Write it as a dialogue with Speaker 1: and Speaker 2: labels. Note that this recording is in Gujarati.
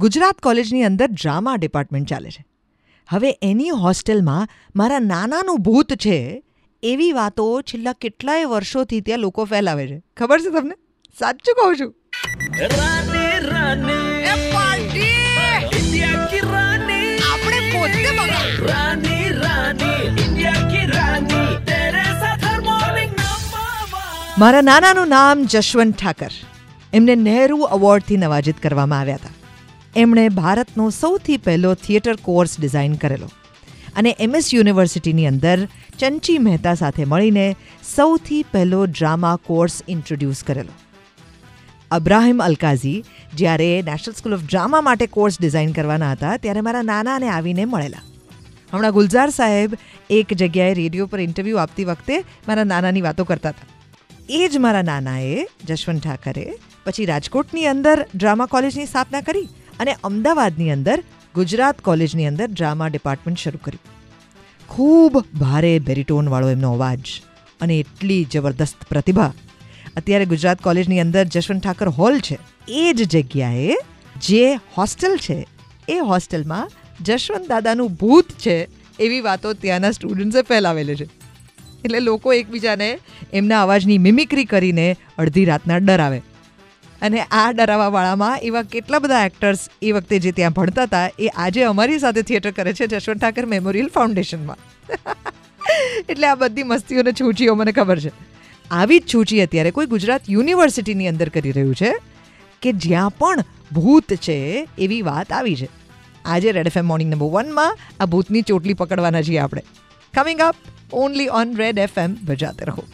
Speaker 1: ગુજરાત કોલેજની અંદર ડ્રામા ડિપાર્ટમેન્ટ ચાલે છે. હવે એની હોસ્ટેલમાં મારા નાનાનું ભૂત છે એવી વાતો છેલ્લા કેટલાય વર્ષોથી ત્યાં લોકો ફેલાવે છે. ખબર છે તમને? સાચું કહું છું. મારા નાનાનું નામ જશવંત ઠાકર. એમને નહેરુ અવોર્ડથી નવાજિત કરવામાં આવ્યા હતા. એમણે ભારતનો સૌથી પહેલો થિયેટર કોર્સ ડિઝાઇન કરેલો. અને એમએસ યુનિવર્સિટીની અંદર ચંચી મહેતા સાથે મળીને સૌથી પહેલો ડ્રામા કોર્સ ઇન્ટ્રોડ્યુસ કરેલો. અબ્રાહિમ અલકાઝી જ્યારે નેશનલ સ્કૂલ ઓફ ડ્રામા માટે કોર્સ ડિઝાઇન કરવાના હતા, ત્યારે મારા નાનાને આવીને મળેલા. હમણાં ગુલઝાર સાહેબ એક જગ્યાએ રેડિયો પર ઇન્ટરવ્યૂ આપતી વખતે મારા નાનાની વાતો કરતા હતા. એ જ મારા નાનાએ જશવંત ઠાકરે પછી રાજકોટની અંદર ડ્રામા કોલેજની સ્થાપના કરી અને અમદાવાદની અંદર, ગુજરાત કોલેજની અંદર ડ્રામા ડિપાર્ટમેન્ટ શરૂ કર્યું. ખૂબ ભારે બેરિટોનવાળો એમનો અવાજ અને એટલી જબરદસ્ત પ્રતિભા. અત્યારે ગુજરાત કોલેજની અંદર જશવંત ઠાકર હોલ છે. એ જ જગ્યાએ જે હોસ્ટેલ છે, એ હોસ્ટેલમાં જશવંત દાદાનું ભૂત છે એવી વાતો ત્યાંના સ્ટુડન્ટ્સે ફેલાવેલી છે. એટલે લોકો એકબીજાને એમના અવાજની મિમિક્રી કરીને અડધી રાતના ડરાવે. અને આ ડરાવાવાળામાં એવા કેટલા બધા એક્ટર્સ એ વખતે જે ત્યાં ભણતા હતા, એ આજે અમારી સાથે થિયેટર કરે છે જશવંત ઠાકર મેમોરિયલ ફાઉન્ડેશનમાં એટલે આ બધી મસ્તીઓને છૂચીઓ મને ખબર છે. આવી જ છૂચી અત્યારે કોઈ ગુજરાત યુનિવર્સિટીની અંદર કરી રહ્યું છે કે જ્યાં પણ ભૂત છે એવી વાત આવી છે. આજે રેડ એફએમ મોર્નિંગ નંબર વનમાં આ ભૂતની ચોટલી પકડવાના છીએ આપણે. Coming up only on Red FM બજાતે રહો.